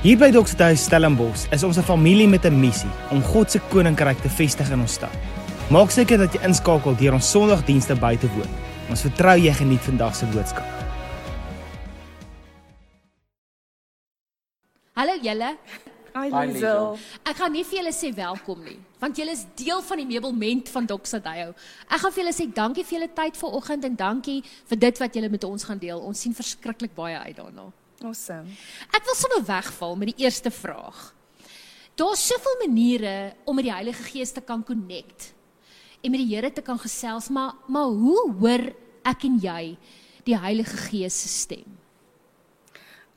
Hier by Doxethuis Stellenbosch is ons 'n familie met 'n missie om God se koninkryk te vestig in ons stad. Maak seker dat jy inskakel deur ons Sondagdienste by te woon. Ons vertrou jy geniet vandag se boodskap. Hallo julle. Hi Liesel. Ek gaan nie vir julle sê welkom nie, want julle is deel van die meubelment van Doxadio. Ek gaan vir julle sê dankie vir julle tyd vanoggend en dankie vir dit wat julle met ons gaan deel. Ons sien verskriklik baie uit daarna. Awesome. Ek wil sommer wegval met die eerste vraag. Daar's soveel maniere om met die Heilige Gees te kan connect en met die Here te kan gesels, maar maar hoe hoor ek en jy die Heilige Gees se stem?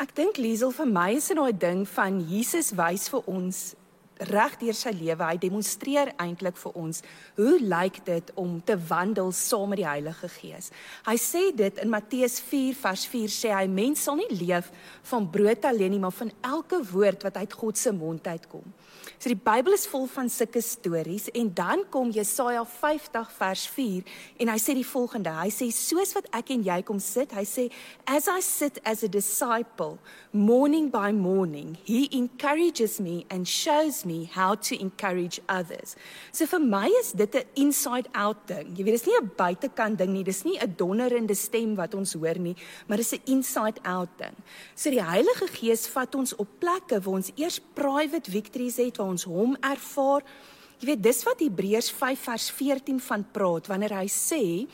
Ek dink Liesel vir my is dit daai ding van Jesus wys vir ons reg deur sy lewe. Hy demonstreer eintlik vir ons hoe lyk dit om te wandel saam met die Heilige Gees. Hy sê dit in Matteus 4 vers 4 sê hy mens sal nie leef van brood alleen nie, maar van elke woord wat uit God se mond uitkom. So die Bybel is vol van sulke stories en dan kom Jesaja 50 vers 4 en hy sê die volgende. Hy sê soos wat ek en jy kom sit, hy sê as I sit as a disciple morning by morning, he encourages me and shows me how to encourage others. So vir my is dit 'n inside out ding. Jy weet dis nie 'n buitekant ding nie, dis nie 'n donderende stem wat ons hoor nie, maar dis 'n inside out ding. So die Heilige Gees vat ons op plekke waar ons eers private victories het waar ons hom ervaar. Jy weet dis wat Hebreërs 5 vers 14 van praat wanneer hy sê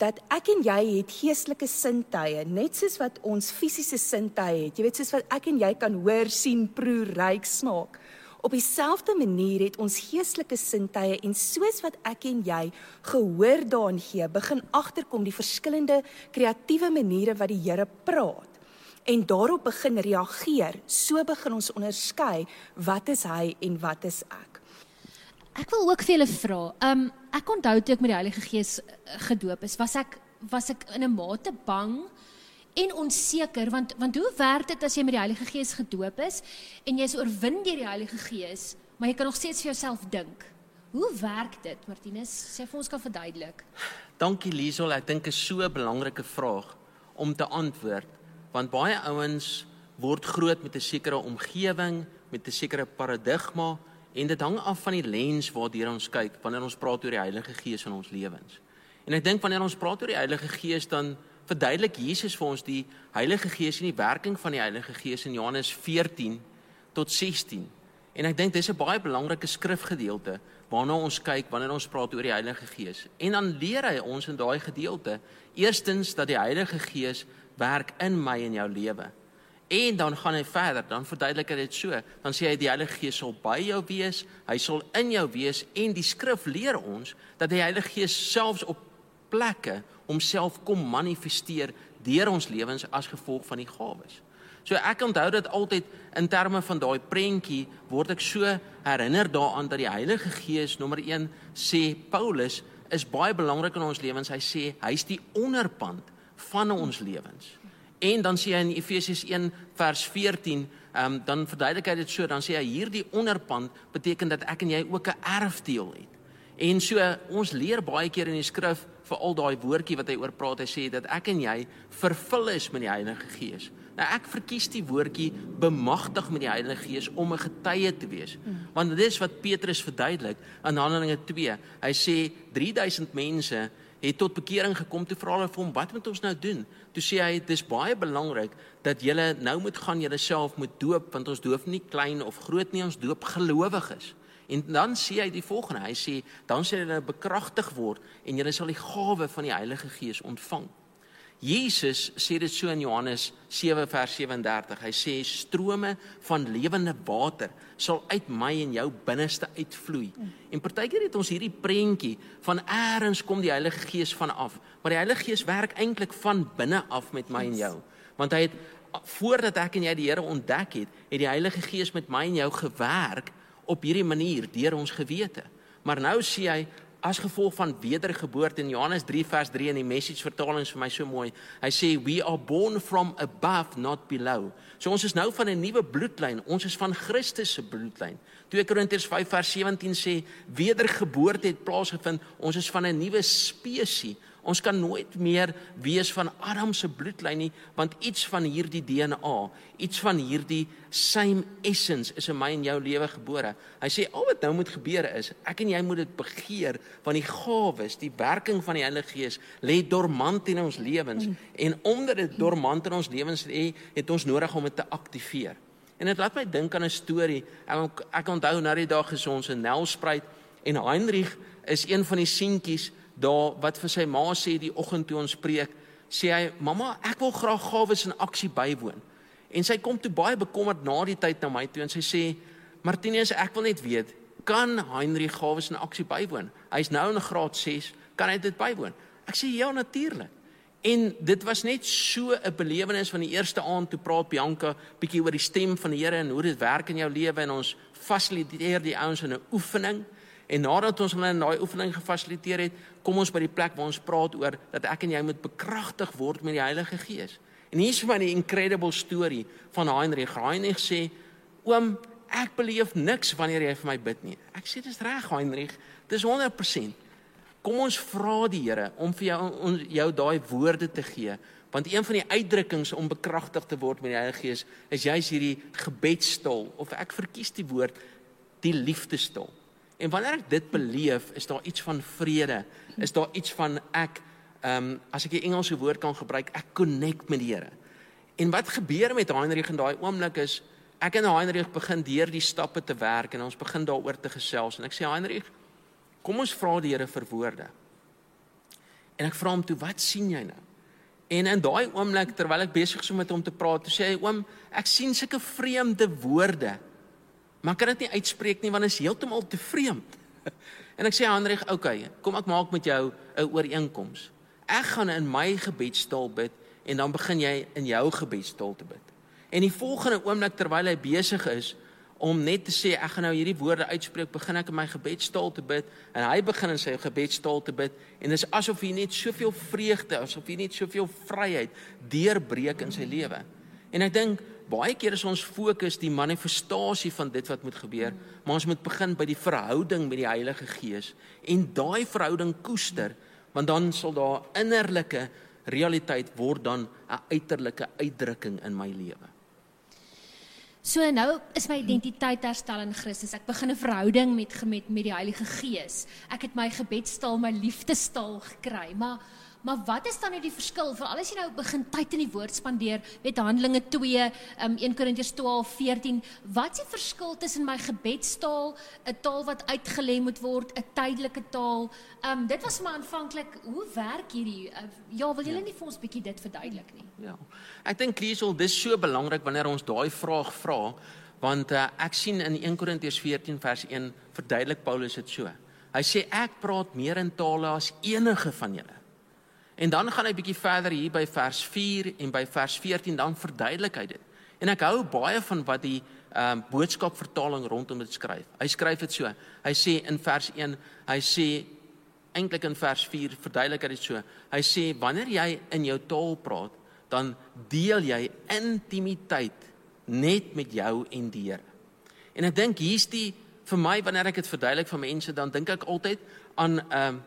dat ek en jy het geestelike sintuie net soos wat ons fisiese sintuie het. Jy weet soos wat ek en jy kan hoor, sien, proe, ruik, smaak. Op dieselfde manier het ons geestelike sintuie en soos wat ek en jy gehoor daarin gee, begin agterkom die verskillende kreatiewe maniere wat die Here praat en daarop begin reageer. So begin ons onderskei wat is hy en wat is ek. Ek wil ook vir julle vra. Um ek onthou toe ek met die Heilige Gees eh, gedoop is, was ek was ek in 'n mate bang en onseker want want hoe werk dit as jy met die Heilige Gees gedoop is en jy's oorwin deur die Heilige Gees, maar jy kan nog steeds vir jouself dink. Hoe werk dit, Martinus? Sê vir ons kan verduidelik. Dankie Liesel, ek dink is so 'n belangrike vraag om te antwoord want baie ouens word groot met 'n sekere omgewing, met 'n sekere paradigma en dit hang af van die lens waardeur ons kyk wanneer ons praat oor die Heilige Gees in ons lewens. En ek dink wanneer ons praat oor die Heilige Gees dan verduidelik Jesus vir ons die Heilige Gees en die werking van die Heilige Gees in Johannes 14 tot 16. En ek dink dis 'n baie belangrike skrifgedeelte waarna ons kyk wanneer ons praat oor die Heilige Gees. En dan leer hy ons in daai gedeelte eerstens dat die Heilige Gees werk in my en jou lewe. En dan gaan hy verder, dan verduidelik hy dit so. Dan sê hy die Heilige Gees sal by jou wees, hy sal in jou wees en die skrif leer ons dat die Heilige Gees selfs op plekke homself kom manifesteer deur ons lewens as gevolg van die gawes. So ek onthou dit altyd in terme van daai prentjie word ek so herinner daaraan dat die Heilige Gees nommer 1 sê Paulus is baie belangrik in ons lewens. Hy sê hy's die onderpand van ons lewens. En dan sê hy in Efesiërs 1 vers 14, ehm um, dan verduidelik hy dit so, dan sê hy hierdie onderpand beteken dat ek en jy ook 'n erfdeel het. En so ons leer baie keer in die skrif vir al daai woordjie wat hy oor praat, hy sê dat ek en jy vervul is met die Heilige Gees. Nou ek verkies die woordjie bemagtig met die Heilige Gees om 'n getuie te wees. Want dit is wat Petrus verduidelik in Handelinge 2. Hy sê 3000 mense het tot bekering gekom toe vra hulle vir hom wat moet ons nou doen toe sê hy dis baie belangrik dat julle nou moet gaan julleself moet doop want ons doop nie klein of groot nie ons doop gelowiges en dan sê hy die volgende hy sê dan sal julle bekragtig word en julle sal die gawe van die Heilige Gees ontvang Jesus sê dit so in Johannes 7 vers 37. Hy sê strome van lewende water sal uit my en jou binneste uitvloei. En partykeer het ons hierdie prentjie van eers kom die Heilige Gees van af, maar die Heilige Gees werk eintlik van binne af met my en jou. Want hy het voordat ek en jy die Here ontdek het, het die Heilige Gees met my en jou gewerk op hierdie manier deur ons gewete. Maar nou sê hy as gevolg van wedergeboorte in Johannes 3 vers 3 in die message vertaling is vir my so mooi. Hy sê we are born from above not below. So ons is nou van 'n nuwe bloedlyn. Ons is van Christus se bloedlyn. 2 Korintiërs 5 vers 17 sê wedergeboorte het plaasgevind. Ons is van 'n nuwe spesies. Ons kan nooit meer wees van Adam se bloedlyn nie, want iets van hierdie DNA, iets van hierdie same essence is in my en jou lewe gebore. Hy sê al wat nou moet gebeur is, ek en jy moet dit begeer want die gawes, die werking van die Heilige Gees lê dormant in ons lewens en omdat dit dormant in ons lewens lê, het ons nodig om dit te aktiveer. En dit laat my dink aan 'n storie. Ek ek onthou na die dag is ons in Nelspruit en Heinrich is een van die seentjies daar wat vir sy ma sê die oggend toe ons preek, sê hy: "Mamma, ek wil graag gawes in aksie bywoon." En sy kom toe baie bekommerd na die tyd na my toe en sy sê: "Martinus, ek wil net weet, kan Heinrich gawes in aksie bywoon? Hy's nou in graad 6, kan hy dit bywoon?" Ek sê: "Ja, natuurlik." En dit was net so 'n belewenis van die eerste aand toe praat Bianca bietjie oor die stem van die Here en hoe dit werk in jou lewe en ons fasiliteer die ouens in 'n oefening. En nadat ons hulle in daai oefening gefasiliteer het, kom ons by die plek waar ons praat oor dat ek en jy moet bekragtig word met die Heilige Gees. En hier is vir my 'n incredible storie van Heinrich. Heinrich sê: "Oom, ek beleef niks wanneer jy vir my bid nie." Ek sê: "Dis reg, Heinrich. Dis 100%." Kom ons vra die Here om vir jou on, jou daai woorde te gee, want een van die uitdrukkings om bekragtig te word met die Heilige Gees is juis hierdie gebedstol of ek verkies die woord die liefdestol. En wanneer ek dit beleef, is daar iets van vrede, is daar iets van ek ehm um, as ek die Engelse woord kan gebruik, ek connect met die Here. En wat gebeur met Heinrich in daai oomblik is ek en Heinrich begin deur die stappe te werk en ons begin daaroor te gesels en ek sê Heinrich Kom ons vra die Here vir woorde. En ek vra hom toe, wat sien jy nou? En in daai oomblik terwyl ek besig is om met hom te praat, sê hy oom, ek sien sulke vreemde woorde. Maar kan dit nie uitspreek nie want dit is heeltemal te vreemd. En ek sê Hendrik, okay, kom ek maak met jou 'n ooreenkoms. Ek gaan in my gebedsstal bid en dan begin jy in jou gebedsstal te bid. En die volgende oomblik terwyl hy besig is, om net te sê ek gaan nou hierdie woorde uitspreek, begin ek in my gebedstaal te bid en hy begin in sy gebedstaal te bid en dit is asof hy net soveel vreugde, asof hy net soveel vryheid deurbreek in sy lewe. En ek dink baie keer is ons fokus die manifestasie van dit wat moet gebeur, maar ons moet begin by die verhouding met die Heilige Gees en daai verhouding koester, want dan sal daar innerlike realiteit word dan 'n uiterlike uitdrukking in my lewe. So nou is my identiteit herstel in Christus. Ek begin 'n verhouding met met met die Heilige Gees. Ek het my gebedstaal, my liefdestaal gekry. Maar Maar wat is dan nou die verskil vir alles jy nou begin tyd in die woord spandeer met Handelinge 2, um, 1 Korintiërs 12, 14, wat is die verskil tussen my gebedstaal, 'n taal wat uitgelê moet word, 'n tydelike taal? Um dit was maar aanvanklik, hoe werk hierdie uh, ja, wil julle ja. nie vir ons bietjie dit verduidelik nie? Ja. Ek dink Liesel, dis so belangrik wanneer ons daai vraag vra, want uh, ek sien in 1 Korintiërs 14 vers 1 verduidelik Paulus dit so. Hy sê ek praat meer in tale as enige van julle. En dan gaan hy bietjie verder hier by vers 4 en by vers 14 dan verduidelik hy dit. En ek hou baie van wat die ehm um, boodskap vertaling rondom dit skryf. Hy skryf dit so. Hy sê in vers 1, hy sê eintlik in vers 4 verduidelik hy dit so. Hy sê wanneer jy in jou taal praat, dan deel jy intimiteit net met jou en die Here. En ek dink hier's die vir my wanneer ek dit verduidelik vir mense, dan dink ek altyd aan 'n um,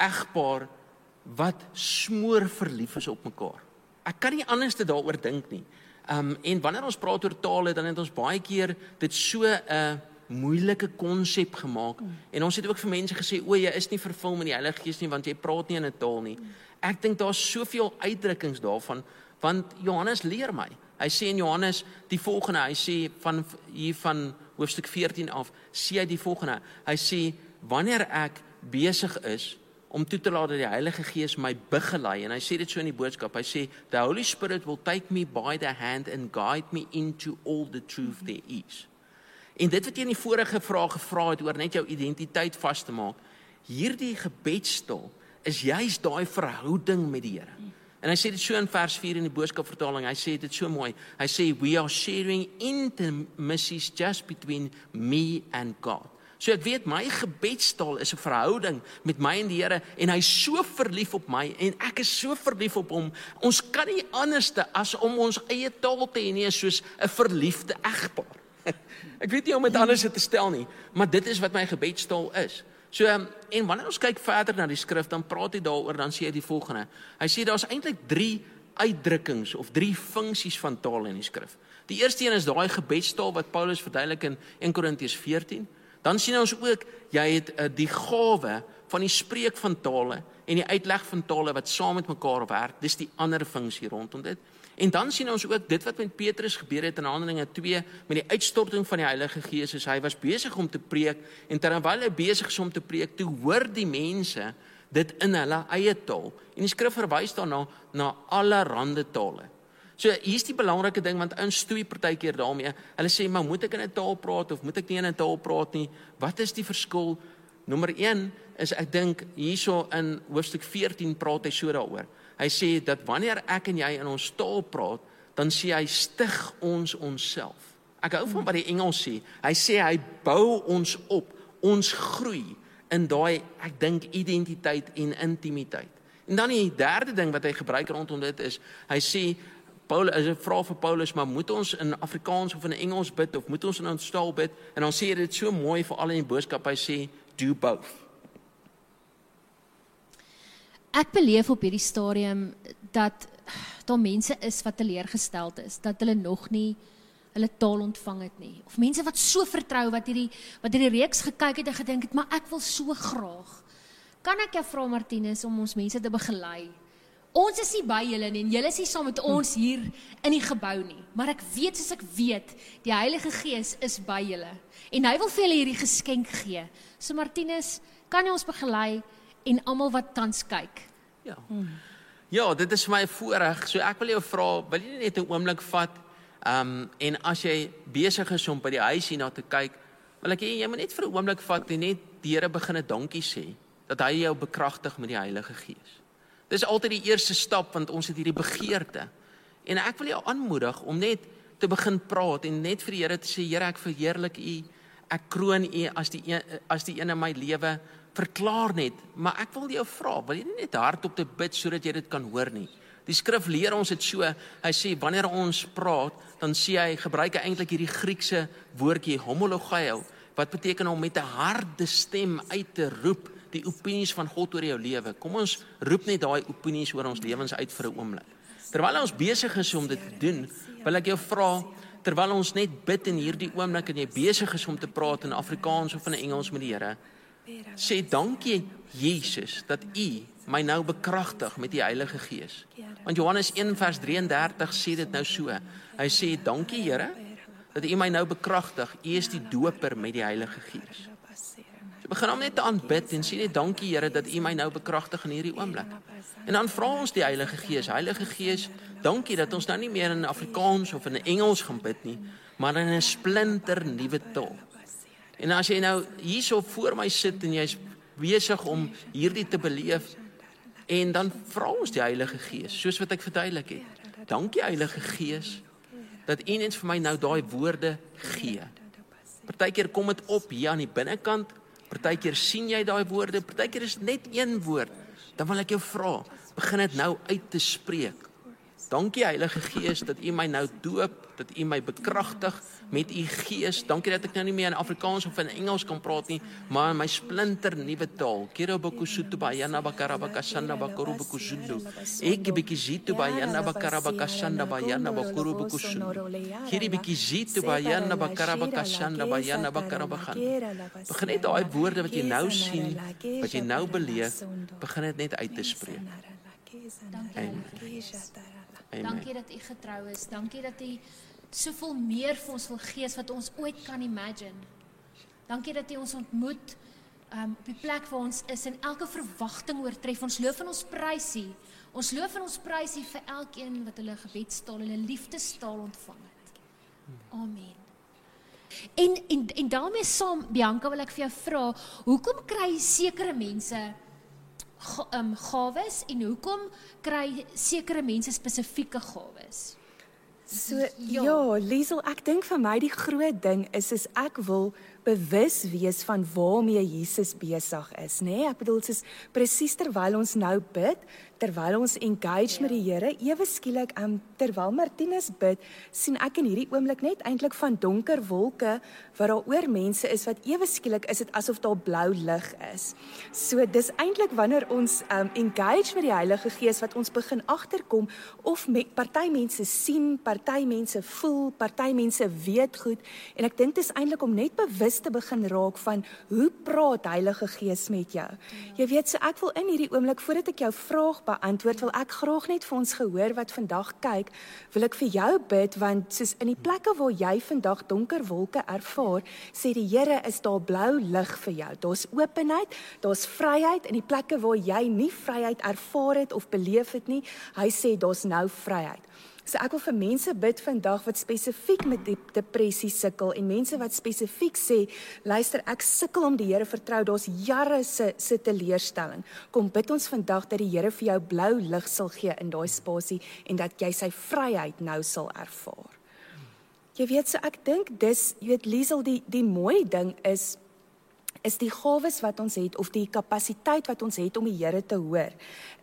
egpaar wat smoor verlief is op mekaar. Ek kan nie anders te daaroor dink nie. Um en wanneer ons praat oor tale dan het ons baie keer dit so 'n uh, moeilike konsep gemaak. Mm. En ons het ook vir mense gesê o, jy is nie vervul met die Heilige Gees nie want jy praat nie in 'n taal nie. Ek dink daar's soveel uitdrukkings daarvan want Johannes leer my. Hy sê in Johannes die volgende, hy sê van hier van hoofstuk 14 af, sê hy die volgende. Hy sê wanneer ek besig is om toe te laat dat die Heilige Gees my begelei en hy sê dit so in die boodskap. Hy sê the Holy Spirit will take me by the hand and guide me into all the truth there is. En dit wat jy in die vorige vraag gevra het oor net jou identiteit vas te maak, hierdie gebedsstil is juis daai verhouding met die Here. En hy sê dit so in vers 4 in die boodskap vertaling. Hy sê dit so mooi. Hy sê we are sharing intimacies just between me and God. So ek weet my gebedstaal is 'n verhouding met my en die Here en hy's so verlief op my en ek is so verlief op hom. Ons kan nie anderste as om ons eie taal te hê nie soos 'n verliefde egpaar. Ek weet nie hoe om dit anders te stel nie, maar dit is wat my gebedstaal is. So ehm, en wanneer ons kyk verder na die skrif, dan praat hy daaroor, dan sê hy die volgende. Hy sê daar's eintlik 3 uitdrukkings of 3 funksies van taal in die skrif. Die eerste een is daai gebedstaal wat Paulus verduidelik in 1 Korintiërs 14. Dan sien ons ook jy het uh, die gawe van die spreek van tale en die uitleg van tale wat saam met mekaar werk. Dis die ander funksie rondom dit. En dan sien ons ook dit wat met Petrus gebeur het in Handelinge 2 met die uitstorting van die Heilige Gees. Hy was besig om te preek en terwyl hy besig is om te preek, toe hoor die mense dit in hulle eie taal. En die skrif verwys daarna na allerlei tale. So hier's die belangrike ding want ouens stoei partykeer daarmee. Hulle sê, "Maar moet ek in 'n taal praat of moet ek nie in 'n taal praat nie? Wat is die verskil?" Nommer 1 is ek dink hierso in hoofstuk 14 praat hy so daaroor. Hy sê dat wanneer ek en jy in ons taal praat, dan sê hy stig ons onsself. Ek hou van wat die Engels sê. Hy sê hy bou ons op. Ons groei in daai ek dink identiteit en intimiteit. En dan die derde ding wat hy gebruik rondom dit is, hy sê Paulus is 'n vraag vir Paulus, maar moet ons in Afrikaans of in Engels bid of moet ons in ons taal bid? En dan sê hy dit so mooi vir al in die boodskap. Hy sê do both. Ek beleef op hierdie stadium dat daar mense is wat teleurgesteld is dat hulle nog nie hulle taal ontvang het nie. Of mense wat so vertrou wat hierdie wat hierdie reeks gekyk het en gedink het, maar ek wil so graag. Kan ek jou vra Martinus om ons mense te begelei? Ons is nie by julle nie en julle is nie saam met ons hier in die gebou nie, maar ek weet soos ek weet, die Heilige Gees is by julle en hy wil vir julle hierdie geskenk gee. So Martinus, kan jy ons begelei? en almal wat tans kyk. Ja. Ja, dit is vir my 'n voorreg. So ek wil jou vra, wil jy net 'n oomblik vat? Ehm um, en as jy besig is om by die huis hier na te kyk, wil ek hê jy moet net vir 'n oomblik vat en net die Here begin 'n dankie sê dat hy jou bekragtig met die Heilige Gees. Dis altyd die eerste stap want ons het hierdie begeerte. En ek wil jou aanmoedig om net te begin praat en net vir die Here te sê, Here, ek verheerlik U. Ek kroon U as die een, as die een in my lewe verklaar net, maar ek wil jou vra, wil jy nie net hardop te bid sodat jy dit kan hoor nie? Die skrif leer ons dit so. Hy sê wanneer ons praat, dan sê hy gebruik hy eintlik hierdie Griekse woordjie homologeo wat beteken om met 'n harde stem uit te roep die opinies van God oor jou lewe. Kom ons roep net daai opinies oor ons lewens uit vir 'n oomblik. Terwyl ons besig is om dit te doen, wil ek jou vra terwyl ons net bid in hierdie oomblik en jy besig is om te praat in Afrikaans of in Engels met die Here, sê dankie Jesus dat U my nou bekragtig met die Heilige Gees. Want Johannes 1 vers 33 sê dit nou so. Hy sê dankie Here dat U my nou bekragtig. U is die doper met die Heilige Gees. Begin hom net te aanbid en sê net dankie Here dat U my nou bekragtig in hierdie oomblik. En dan vra ons die Heilige Gees, Heilige Gees, dankie dat ons nou nie meer in Afrikaans of in Engels gaan bid nie, maar in 'n splinter nuwe taal. En as jy nou hierso voor my sit en jy's besig om hierdie te beleef en dan vra ons die Heilige Gees, soos wat ek verduidelik het. Dankie Heilige Gees dat U net vir my nou daai woorde gee. Partykeer kom dit op hier aan die binnekant, partykeer sien jy daai woorde, partykeer is net een woord. Dan wil ek jou vra, begin dit nou uit te spreek. Dankie Heilige Gees dat U my nou doop, dat U my bekragtig met U Gees. Dankie dat ek nou nie meer in Afrikaans of in Engels kan praat nie, maar in my splinter nuwe taal. Kirobokusutu bayana bakarabakasanda bakorubokusundu. Ek bikizitu bayana bakarabakasanda bayana bakorubokusundu. Kiribikizitu bayana bakarabakasanda bayana bakarabakan. Begin net daai woorde wat jy nou sien, wat jy nou beleef, begin dit net uit te spreek. Dankie. Amen. Dankie dat u getrou is. Dankie dat u soveel meer vir ons wil gee as wat ons ooit kan imagine. Dankie dat u ons ontmoet um, op die plek waar ons is en elke verwagting oortref. Ons loof en ons prys u. Ons loof en ons prys u vir elkeen wat hulle gebedstaal, hulle liefdestaal ontvang het. Amen. En en en daarmee saam Bianca wil ek vir jou vra, hoekom kry sekere mense um gawes en hoekom kry sekere mense spesifieke gawes? So ja, ja Liesel, ek dink vir my die groot ding is is ek wil bewus wees van waarmee Jesus besig is, nê? Nee? Ek bedoel, dis presies terwyl ons nou bid, terwyl ons engage ja. met die Here, ewe skielik um terwyl Martinus bid, sien ek in hierdie oomblik net eintlik van donker wolke wat daar oor mense is wat ewe skielik is dit asof daar blou lig is. So dis eintlik wanneer ons um engage met die Heilige Gees wat ons begin agterkom of met party mense sien, party mense voel, party mense weet goed en ek dink dit is eintlik om net bewus te begin raak van hoe praat Heilige Gees met jou. Jy weet, so ek wil in hierdie oomblik voordat ek jou vraag beantwoord, wil ek graag net vir ons gehoor wat vandag kyk, wil ek vir jou bid want soos in die plekke waar jy vandag donker wolke ervaar, sê die Here is daar blou lig vir jou. Daar's openheid, daar's vryheid in die plekke waar jy nie vryheid ervaar het of beleef het nie. Hy sê daar's nou vryheid. So ek wil vir mense bid vandag wat spesifiek met die depressie sukkel en mense wat spesifiek sê, luister, ek sukkel om die Here vertrou, daar's jare se se teleurstelling. Kom bid ons vandag dat die Here vir jou blou lig sal gee in daai spasie en dat jy sy vryheid nou sal ervaar. Jy weet so ek dink dis jy weet Liesel die die mooi ding is is die gawes wat ons het of die kapasiteit wat ons het om die Here te hoor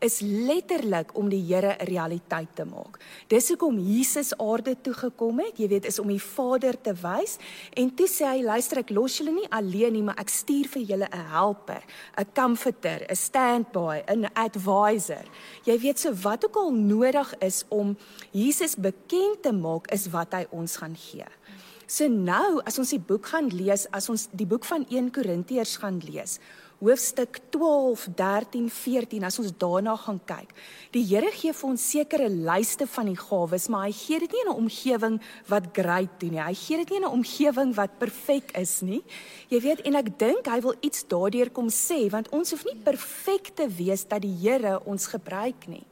is letterlik om die Here 'n realiteit te maak. Dis hoekom Jesus aarde toe gekom het, jy weet, is om die Vader te wys en toe sê hy, luister ek los julle nie alleen nie, maar ek stuur vir julle 'n helper, 'n comforter, 'n standby, 'n advisor. Jy weet so wat ook al nodig is om Jesus bekend te maak is wat hy ons gaan gee. So nou as ons die boek gaan lees, as ons die boek van 1 Korintiërs gaan lees, hoofstuk 12, 13, 14 as ons daarna gaan kyk. Die Here gee vir ons sekere lyste van die gawes, maar hy gee dit nie in 'n omgewing wat great doen nie. Hy gee dit nie in 'n omgewing wat perfek is nie. Jy weet en ek dink hy wil iets daardeur kom sê want ons hoef nie perfek te wees dat die Here ons gebruik nie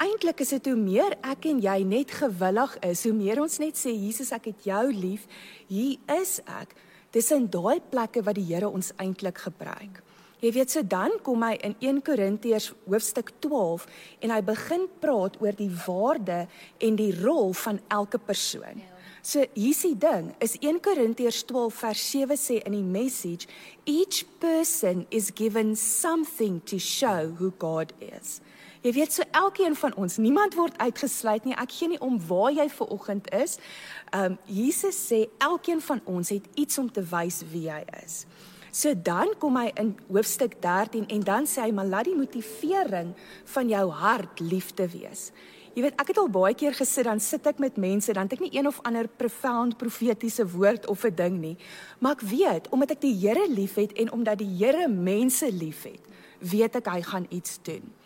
eintlik is dit hoe meer ek en jy net gewillig is, hoe meer ons net sê Jesus, ek het jou lief, hier is ek. Dis in daai plekke wat die Here ons eintlik gebruik. Jy weet so dan kom hy in 1 Korintiërs hoofstuk 12 en hy begin praat oor die waarde en die rol van elke persoon. So hier's die ding, is 1 Korintiërs 12 vers 7 sê in die message, each person is given something to show who God is. Jy weet so elkeen van ons, niemand word uitgesluit nie. Ek gee nie om waar jy ver oggend is. Um Jesus sê elkeen van ons het iets om te wys wie hy is. So dan kom hy in hoofstuk 13 en dan sê hy maar laat die motivering van jou hart liefde wees. Jy weet, ek het al baie keer gesit dan sit ek met mense dan het ek nie een of ander profound profetiese woord of 'n ding nie. Maar ek weet, omdat ek die Here liefhet en omdat die Here mense liefhet, weet ek hy gaan iets doen.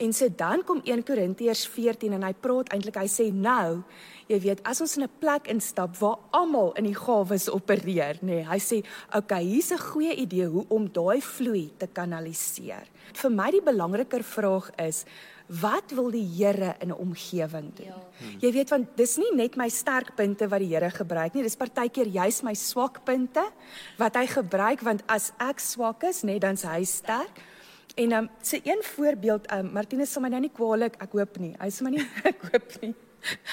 En so dan kom 1 Korintiërs 14 en hy praat eintlik hy sê nou, jy weet, as ons in 'n plek instap waar almal in die gawes opereer, nê. Nee, hy sê, "Oké, hier's 'n goeie idee hoe om daai vloei te kanaliseer." Vir my die belangriker vraag is, wat wil die Here in 'n omgewing doen? Ja. Jy weet want dis nie net my sterkpunte wat die Here gebruik nie, dis partykeer juis my swakpunte wat hy gebruik want as ek swak is, nê, nee, dan's hy sterk. En um so een voorbeeld, um Martinus sal my nou nie kwaliek, ek hoop nie. Hy sal my nie ek hoop nie.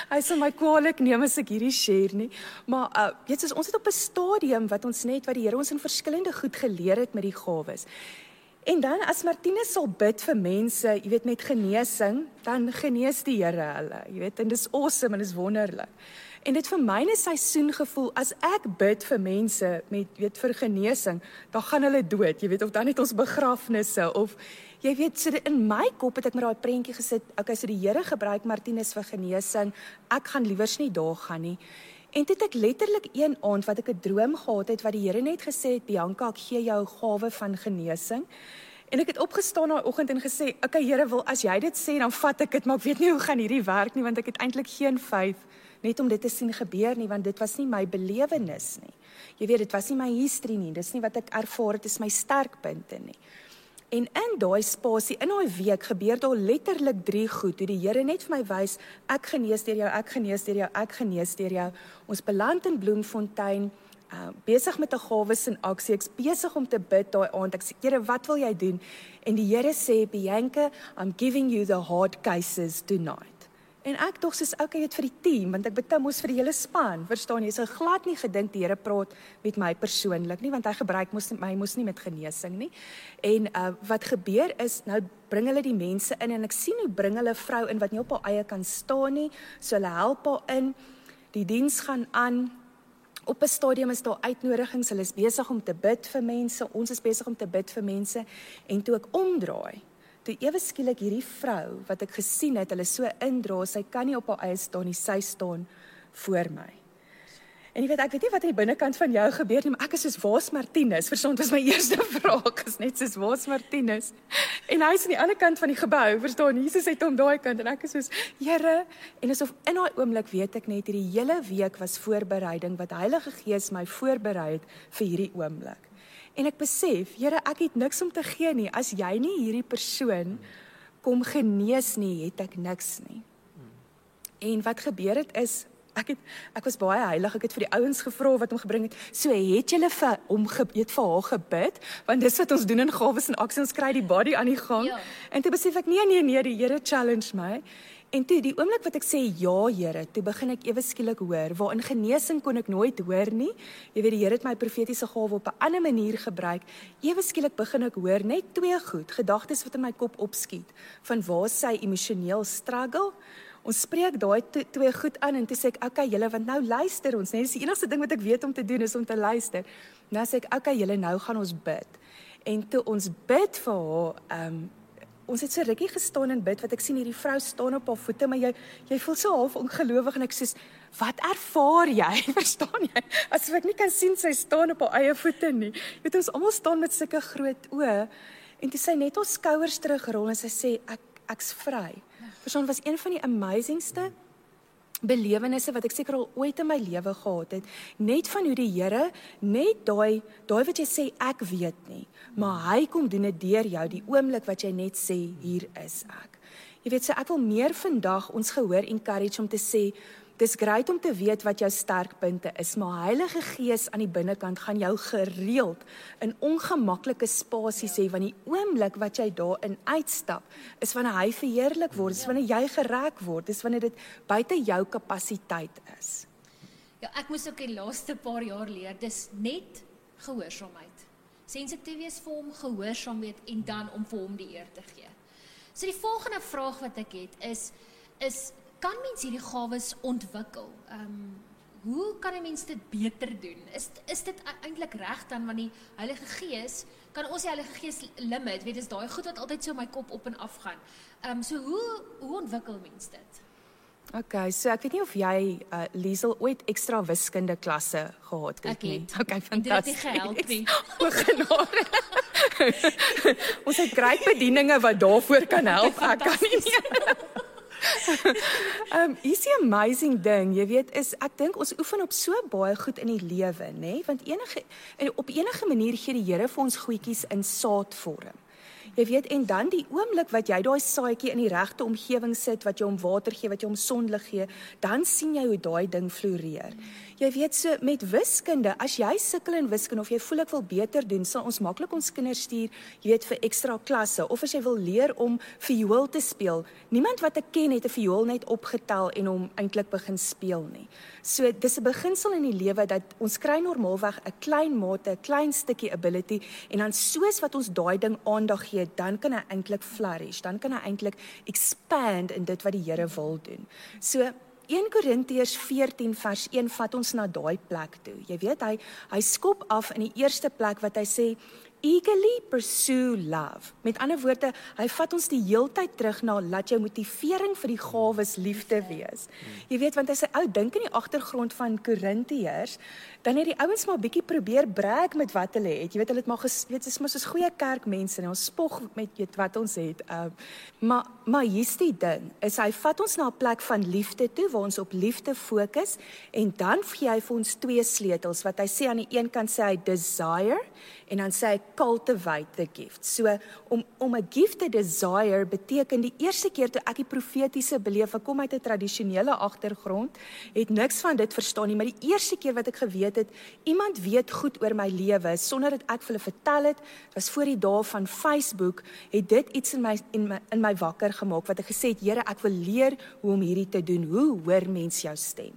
Hy sal my kwaliek neem as ek hierdie share nie. Maar uh weet jy, ons het op 'n stadium wat ons net wat die Here ons in verskillende goed geleer het met die gawes. En dan as Martinus sal bid vir mense, jy weet met genesing, dan genees die Here hulle. Jy weet, en dis awesome en dis wonderlik. En dit vir myne seisoen gevoel as ek bid vir mense met weet vir genesing, dan gaan hulle dood, jy weet of dan het ons begrafnisse of jy weet so in my kop het ek met daai prentjie gesit, okay, so die Here gebruik Martinus vir genesing, ek gaan liewers nie daar gaan nie. En dit ek letterlik een aand wat ek 'n droom gehad het wat die Here net gesê het Bianca, ek gee jou gawe van genesing. En ek het opgestaan daai oggend en gesê, "Oké okay, Here, wil as jy dit sê, dan vat ek dit, maar ek weet nie hoe gaan hierdie werk nie want ek het eintlik geen faith net om dit te sien gebeur nie want dit was nie my belewenis nie. Jy weet dit was nie my history nie, dis nie wat ek ervaar het is my sterkpunte nie. En in daai spasie in daai week gebeur daar letterlik drie goed. Hoe die Here net vir my wys, ek genees deur jou, ek genees deur jou, ek genees deur jou. Ons beland in Bloemfontein, uh besig met 'n gawes en aksie. Ek's besig om te bid daai aand. Ek sê, Here, wat wil jy doen? En die Here sê, Bianca, I'm giving you the hard cases tonight. En ek dog soos okay dit vir die team want ek betaal mos vir die hele span. Verstaan jy? So glad nie gedink die Here praat met my persoonlik nie want hy gebruik mos my mos nie met genesing nie. En uh wat gebeur is nou bring hulle die mense in en ek sien hoe bring hulle vrou in wat nie op haar eie kan staan nie. So hulle help haar in. Die diens gaan aan. Op 'n stadium is daar uitnodigings. Hulle is besig om te bid vir mense. Ons is besig om te bid vir mense en toe ek omdraai toe ewe skielik hierdie vrou wat ek gesien het, hulle so indra, sy kan nie op haar eie staan nie, sy staan voor my. En jy weet ek weet nie wat aan die binnekant van jou gebeur nie, maar ek is soos Waas Martinus. Verstaan, dit was my eerste vraag, is net soos Waas Martinus. En hy's aan die ander kant van die gebou, verstaan? Jesus het hom daai kant en ek is soos Here, en asof in daai oomblik weet ek net hierdie hele week was voorbereiding wat Heilige Gees my voorberei het vir hierdie oomblik. En ek besef, Here, ek het niks om te gee nie. As jy nie hierdie persoon kom genees nie, het ek niks nie. En wat gebeur het is ek het ek was baie heilig. Ek het vir die ouens gevra wat hom gebring het. So het julle vir hom gebid vir haar gebid, want dis wat ons doen in gawes en aksies, ons kry die body aan die gang. Ja. En toe besef ek nee nee nee, die Here challenge my. En toe die oomblik wat ek sê ja Here, toe begin ek ewe skielik hoor waarin genesing kon ek nooit hoor nie. Jy weet die Here het my profetiese gawe op 'n ander manier gebruik. Ewe skielik begin ek hoor net twee goed, gedagtes wat in my kop opskiet van waar sy emosioneel struggle. Ons spreek daai twee goed aan en toe sê ek, "Oké, okay, julle want nou luister ons, net dis die enigste ding wat ek weet om te doen is om te luister." Nou sê ek, "Oké, okay, julle nou gaan ons bid." En toe ons bid vir haar, ehm um, ons het so rukkie gestaan en bid wat ek sien hierdie vrou staan op haar voete maar jy jy voel so half ongelowig en ek sê wat ervaar jy? Verstaan jy? Asof ek nie kan sien sy staan op haar eie voete nie. Jy weet ons almal staan met sulke groot oë. En toe sy net ons skouers terugrol en sy sê ek ek's vry verstaan was een van die amazingste belewennisse wat ek seker al ooit in my lewe gehad het. Net van hoe die Here net daai daai wat jy sê ek weet nie maar hy kom doen dit deur jou die oomblik wat jy net sê hier is ek. Jy weet so ek wil meer vandag ons gehoor encourage om te sê Dis grait om te weet wat jou sterkpunte is, maar Heilige Gees aan die binnekant gaan jou gereeld in ongemaklike spasies hê want die oomblik wat jy daarin uitstap, is wanneer hy verheerlik word, is wanneer jy gereg word, is wanneer dit buite jou kapasiteit is. Ja, ek moes ook die laaste paar jaar leer, dis net gehoorsaamheid. Sensitief wees vir hom, gehoorsaam wees en dan om vir hom die eer te gee. So die volgende vraag wat ek het is is kan mens hierdie gawes ontwikkel? Ehm um, hoe kan 'n mens dit beter doen? Is is dit e-, eintlik reg dan want die Heilige Gees kan ons die Heilige Gees limit? Weet dis daai goed wat altyd so my kop op en af gaan. Ehm um, so hoe hoe ontwikkel mens dit? Okay, so ek weet nie of jy uh Liesel ooit ekstra wiskunde klasse gehad het nie. Okay, fantasties. Dit het gehelp nie. O genade. ons het groot bedieninge wat daarvoor kan help. Ek kan nie. Ehm um, is 'n amazing ding, jy weet, is ek dink ons oefen op so baie goed in die lewe, nê? Nee? Want enige op enige manier gee die Here vir ons goedjies in saadvorm. Jy weet en dan die oomblik wat jy daai saadjie in die regte omgewing sit wat jy hom water gee, wat jy hom sonlig gee, dan sien jy hoe daai ding floreer. Jy weet so met wiskunde, as jy sukkel in wiskunde of jy voel ek wil beter doen, sal ons maklik ons kinders stuur, jy weet vir ekstra klasse of as jy wil leer om viool te speel. Niemand wat ek ken het 'n viool net opgetel en hom eintlik begin speel nie. So dis 'n beginsel in die lewe dat ons kry normaalweg 'n klein mate, 'n klein stukkie ability en dan soos wat ons daai ding aandag gee, dan kan hy eintlik flourish, dan kan hy eintlik expand in dit wat die Here wil doen. So 1 Korintiërs 14 vers 1 vat ons na daai plek toe. Jy weet hy hy skop af in die eerste plek wat hy sê eagerly pursue love. Met ander woorde, hy vat ons die heeltyd terug na laat jou motivering vir die gawes liefde wees. Jy weet want as 'n ou dink in die agtergrond van Korintiërs, dan het die ouens maar bietjie probeer brag met wat hulle het. Jy weet hulle het maar weet dis mos soos goeie kerkmense en ons spog met weet wat ons het. Uh, maar maar hier's die ding, is hy vat ons na 'n plek van liefde toe waar ons op liefde fokus en dan gee hy vir ons twee sleutels wat hy sê aan die een kant sê hy desire en dan sê hy cultivate the gift. So om om 'n gift te desire beteken die eerste keer toe ek die profetiese beleef, ek kom uit 'n tradisionele agtergrond, het niks van dit verstaan nie, maar die eerste keer wat ek geweet het iemand weet goed oor my lewe sonder dat ek vir hulle vertel het, was voor die dae van Facebook, het dit iets in my in my in my wakker gemaak wat ek gesê het, Here, ek wil leer hoe om hierdie te doen. Hoe hoor mens jou stem?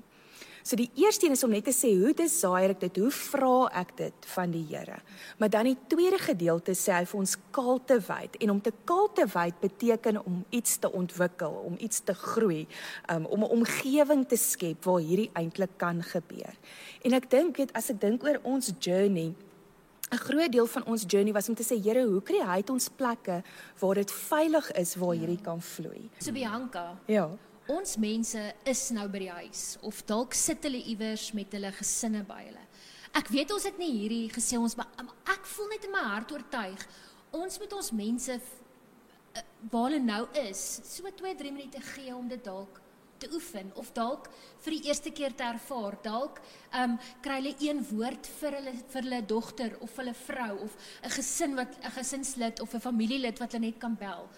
So die eerste een is om net te sê hoe desire ek dit? Hoe vra ek dit van die Here? Maar dan die tweede gedeelte sê hy vir ons cultivate en om te cultivate beteken om iets te ontwikkel, om iets te groei, um, om 'n omgewing te skep waar hierdie eintlik kan gebeur. En ek dink weet as ek dink oor ons journey 'n Groot deel van ons journey was om te sê Here, hoe kry hy ons plekke waar dit veilig is waar hierdie kan vloei? So Bianca. Ja. Ons mense is nou by die huis of dalk sit hulle iewers met hulle gesinne by hulle. Ek weet ons het nie hierdie gesê ons maar ek voel net in my hart oortuig ons moet ons mense eh, waar hulle nou is so 2 3 minute gee om dit dalk te oefen of dalk vir die eerste keer te ervaar. Dalk um, kry hulle een woord vir hulle vir hulle dogter of hulle vrou of 'n gesin wat 'n gesinslid of 'n familielid wat hulle net kan bel.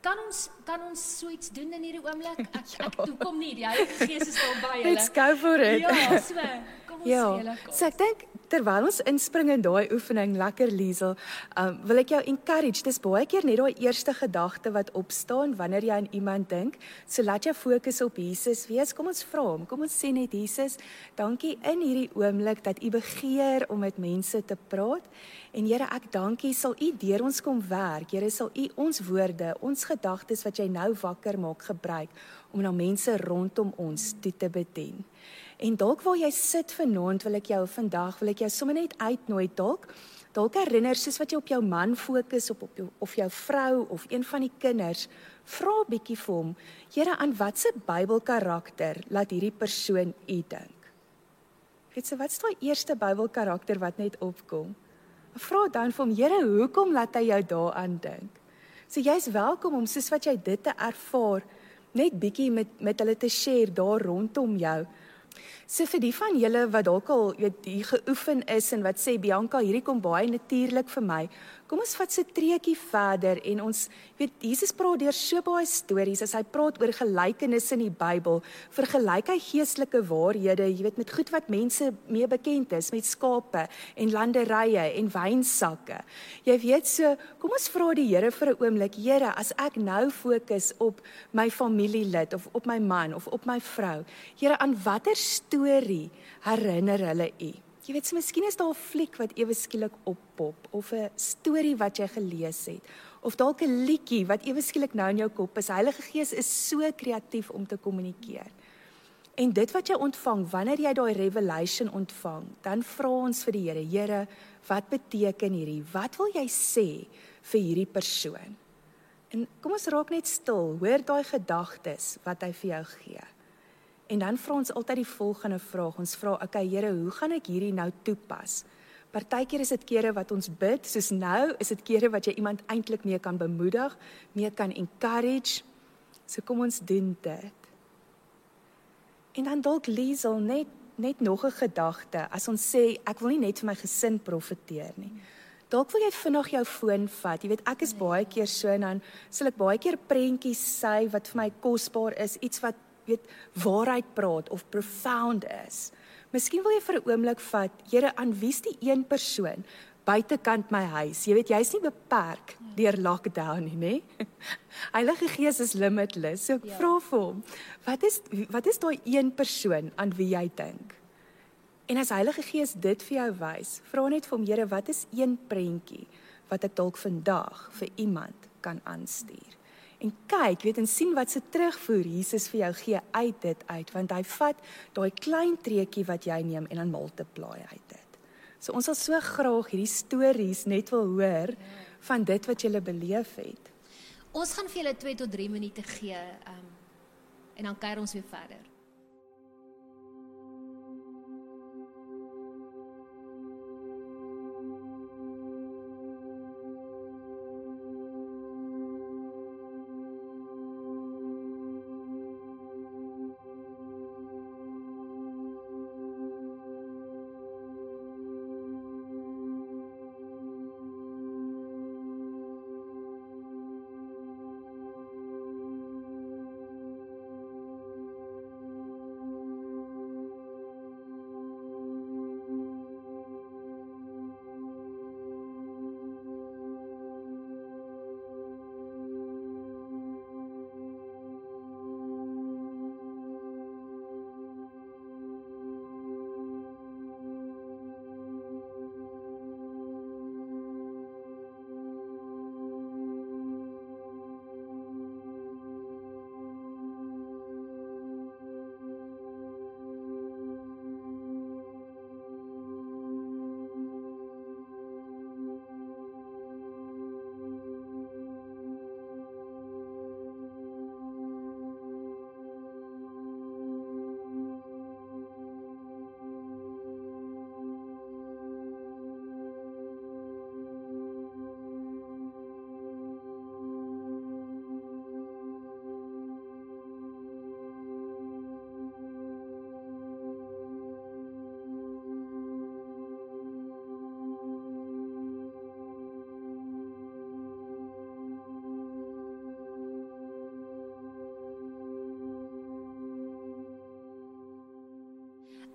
Kan ons kan ons so iets doen in hierdie oomblik? Ek ja. ek toe kom nie, die Heilige Gees is al by julle. Let's go for it. Ja, so. Kom ons ja. julle kom. So ek dink terwyl ons inspring in daai oefening lekker Liesel, um, wil ek jou encourage. Dis baie keer net daai eerste gedagte wat opstaan wanneer jy aan iemand dink. So laat jou fokus op Jesus wees. Kom ons vra hom. Kom ons sê net Jesus, dankie in hierdie oomblik dat u begeer om met mense te praat. En Here, ek dankie sal U deur ons kom werk. Here, sal U ons woorde, ons gedagtes wat jy nou wakker maak gebruik om na mense rondom ons toe te bedien. En dalk waar jy sit vanaand, wil ek jou vandag wil ek jou sommer net uitnooi dalk dalk herinner soos wat jy op jou man fokus op op jou of jou vrou of een van die kinders, vra bietjie vir hom, Here, aan watter Bybelkarakter laat hierdie persoon u dink? Weet jy wat's daai eerste Bybelkarakter wat net opkom? Vra dan vir hom, Here, hoekom laat hy jou daaraan dink? So jy's welkom om soos wat jy dit te ervaar, net bietjie met met hulle te share daar rondom jou. So vir die van julle wat dalk al weet hier geoefen is en wat sê Bianca, hierdie kom baie natuurlik vir my. Kom ons vat 'n treukie verder en ons weet Jesus praat deur so baie stories as hy praat oor gelykenisse in die Bybel, vergelyk hy geestelike waarhede, jy weet met goed wat mense mee bekend is, met skape en landerye en wynsakke. Jy weet so, kom ons vra die Here vir 'n oomblik, Here, as ek nou fokus op my familielid of op my man of op my vrou, Here, aan watter storie herinner hulle U? Jy weet, so miskien is daar 'n fliek wat ewe skielik oppop of 'n storie wat jy gelees het of dalk 'n liedjie wat ewe skielik nou in jou kop is. Heilige Gees is so kreatief om te kommunikeer. En dit wat jy ontvang wanneer jy daai revelation ontvang, dan vra ons vir die Here, Here, wat beteken hierdie? Wat wil jy sê vir hierdie persoon? En kom ons raak net stil, hoor daai gedagtes wat hy vir jou gee. En dan vra ons altyd die volgende vraag. Ons vra, "Oké okay, Here, hoe gaan ek hierdie nou toepas?" Partykeer is dit kere wat ons bid, soos nou, is dit kere wat jy iemand eintlik mee kan bemoedig, mee kan encourage. So kom ons doen dit. En dan dalk Liesel net net nog 'n gedagte. As ons sê ek wil nie net vir my gesin profeteer nie. Dalk wil jy vinnig jou foon vat. Jy weet ek is baie keer so en dan sal ek baie keer prentjies sê wat vir my kosbaar is, iets wat weet waarheid praat of profound is. Miskien wil jy vir 'n oomblik vat, Here, aan wie's die een persoon buitekant my huis? Jy weet jy's nie beperk deur lockdown nie, nê? Heilige Gees is limitless. So ek ja. vra vir hom, wat is wat is daai een persoon aan wie jy dink? En as Heilige Gees dit vir jou wys, vra net vir hom, Here, wat is een prentjie wat ek dalk vandag vir iemand kan aanstuur? En kyk, weet en sien wat se terugvoer Jesus vir jou gee uit dit uit, want hy vat daai klein treetjie wat jy neem en dan multiply uit dit. So ons sal so graag hierdie stories net wil hoor van dit wat jy beleef het. Ons gaan vir julle 2 tot 3 minute gee, um, en dan kuier ons weer verder.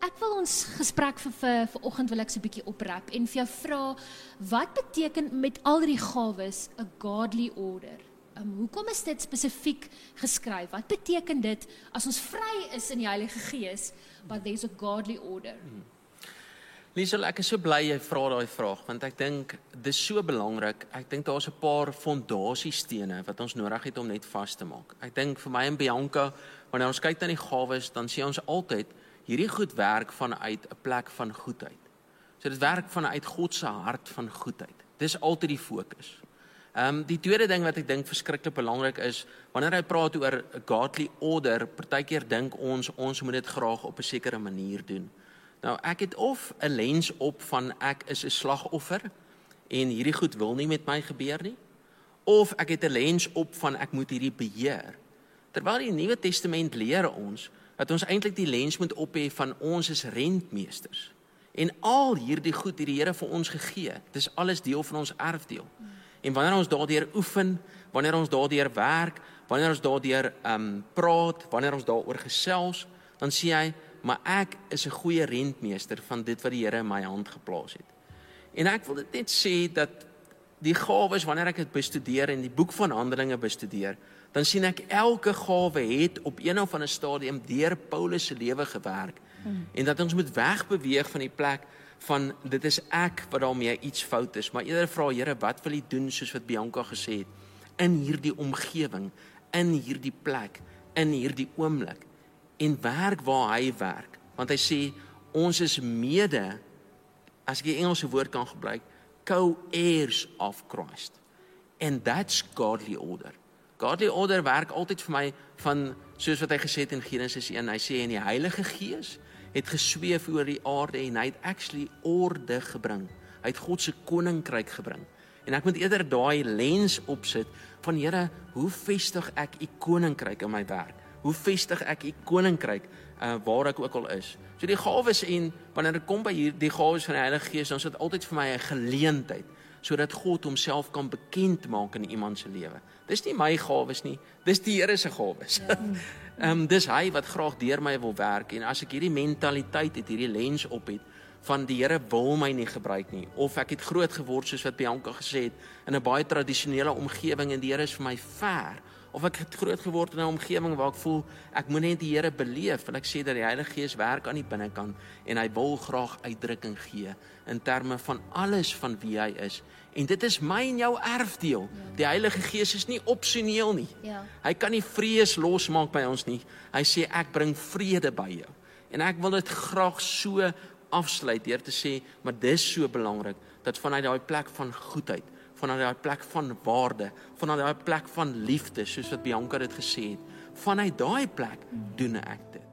Ek wil ons gesprek vir vir vanoggend wil ek so 'n bietjie oprap en vir jou vra wat beteken met al die gawes 'n godly order? Um, hoekom is dit spesifiek geskryf? Wat beteken dit as ons vry is in die Heilige Gees, but there's a godly order? Hmm. Liesel, ek is so bly jy vra daai vraag want ek dink dis so belangrik. Ek dink daar's 'n paar fondasiestene wat ons nodig het om net vas te maak. Ek dink vir my en Bianca, wanneer ons kyk na die gawes, dan sien ons altyd hierdie goed werk vanuit 'n plek van goedheid. So dit werk vanuit God se hart van goedheid. Dis altyd die fokus. Ehm um, die tweede ding wat ek dink verskriklik belangrik is, wanneer hy praat oor 'n godly order, partykeer dink ons ons moet dit graag op 'n sekere manier doen. Nou ek het of 'n lens op van ek is 'n slagoffer en hierdie goed wil nie met my gebeur nie of ek het 'n lens op van ek moet hierdie beheer. Terwyl die Nuwe Testament leer ons dat ons eintlik die lens moet op hê van ons is rentmeesters. En al hierdie goed het die Here vir ons gegee. Dis alles deel van ons erfdeel. En wanneer ons daardeur oefen, wanneer ons daardeur werk, wanneer ons daardeur ehm um, praat, wanneer ons daaroor gesels, dan sien jy maar ek is 'n goeie rentmeester van dit wat die Here in my hand geplaas het. En ek wil dit net sê dat die gawes wanneer ek dit bestudeer en die boek van Handelinge bestudeer, dan sien ek elke gawe het op een of ander stadium deur Paulus se lewe gewerk. Hmm. En dat ons moet wegbeweeg van die plek van dit is ek wat daarmee iets fout is, maar eerder vra Here, wat wil U doen soos wat Bianca gesê het in hierdie omgewing, in hierdie plek, in hierdie oomblik? en werk waar hy werk. Want hy sê ons is mede as ek die Engelse woord kan gebruik, co-heirs of Christ. And that's godly order. Godly order werk altyd vir my van soos wat hy gesê het in Genesis 1, hy sê en die Heilige Gees het gesweef oor die aarde en hy het actually orde gebring. Hy het God se koninkryk gebring. En ek moet eerder daai lens opsit van Here, hoe vestig ek u koninkryk in my werk? hoe vestig ek u koninkryk uh, waar ek ook al is. So die gawes en wanneer dit kom by hier die gawes van die Heilige Gees, dan is dit altyd vir my 'n geleentheid sodat God homself kan bekend maak in iemand se lewe. Dis nie my gawes nie, dis die Here se gawes. Ja. Ehm um, dis hy wat graag deur my wil werk en as ek hierdie mentaliteit het, hierdie lens op het van die Here wil my nie gebruik nie of ek het groot geword soos wat Bianca gesê het in 'n baie tradisionele omgewing en die Here is vir my ver of ek het groot geword in 'n omgewing waar ek voel ek moet net die Here beleef en ek sê dat die Heilige Gees werk aan die binnekant en hy wil graag uitdrukking gee in terme van alles van wie hy is. En dit is my en jou erfdeel. Ja. die Heilige Gees is nie opsioneel nie. Ja. hy kan nie vrees losmaak by ons nie. Hy sê ek bring vrede by jou. En ek wil dit graag so afsluit deur te sê maar dis so belangrik dat vanuit daai plek van goedheid vanuit daai plek van waarde, vanuit daai plek van liefde, soos wat Bianca dit gesê het. Vanuit daai plek doen ek dit.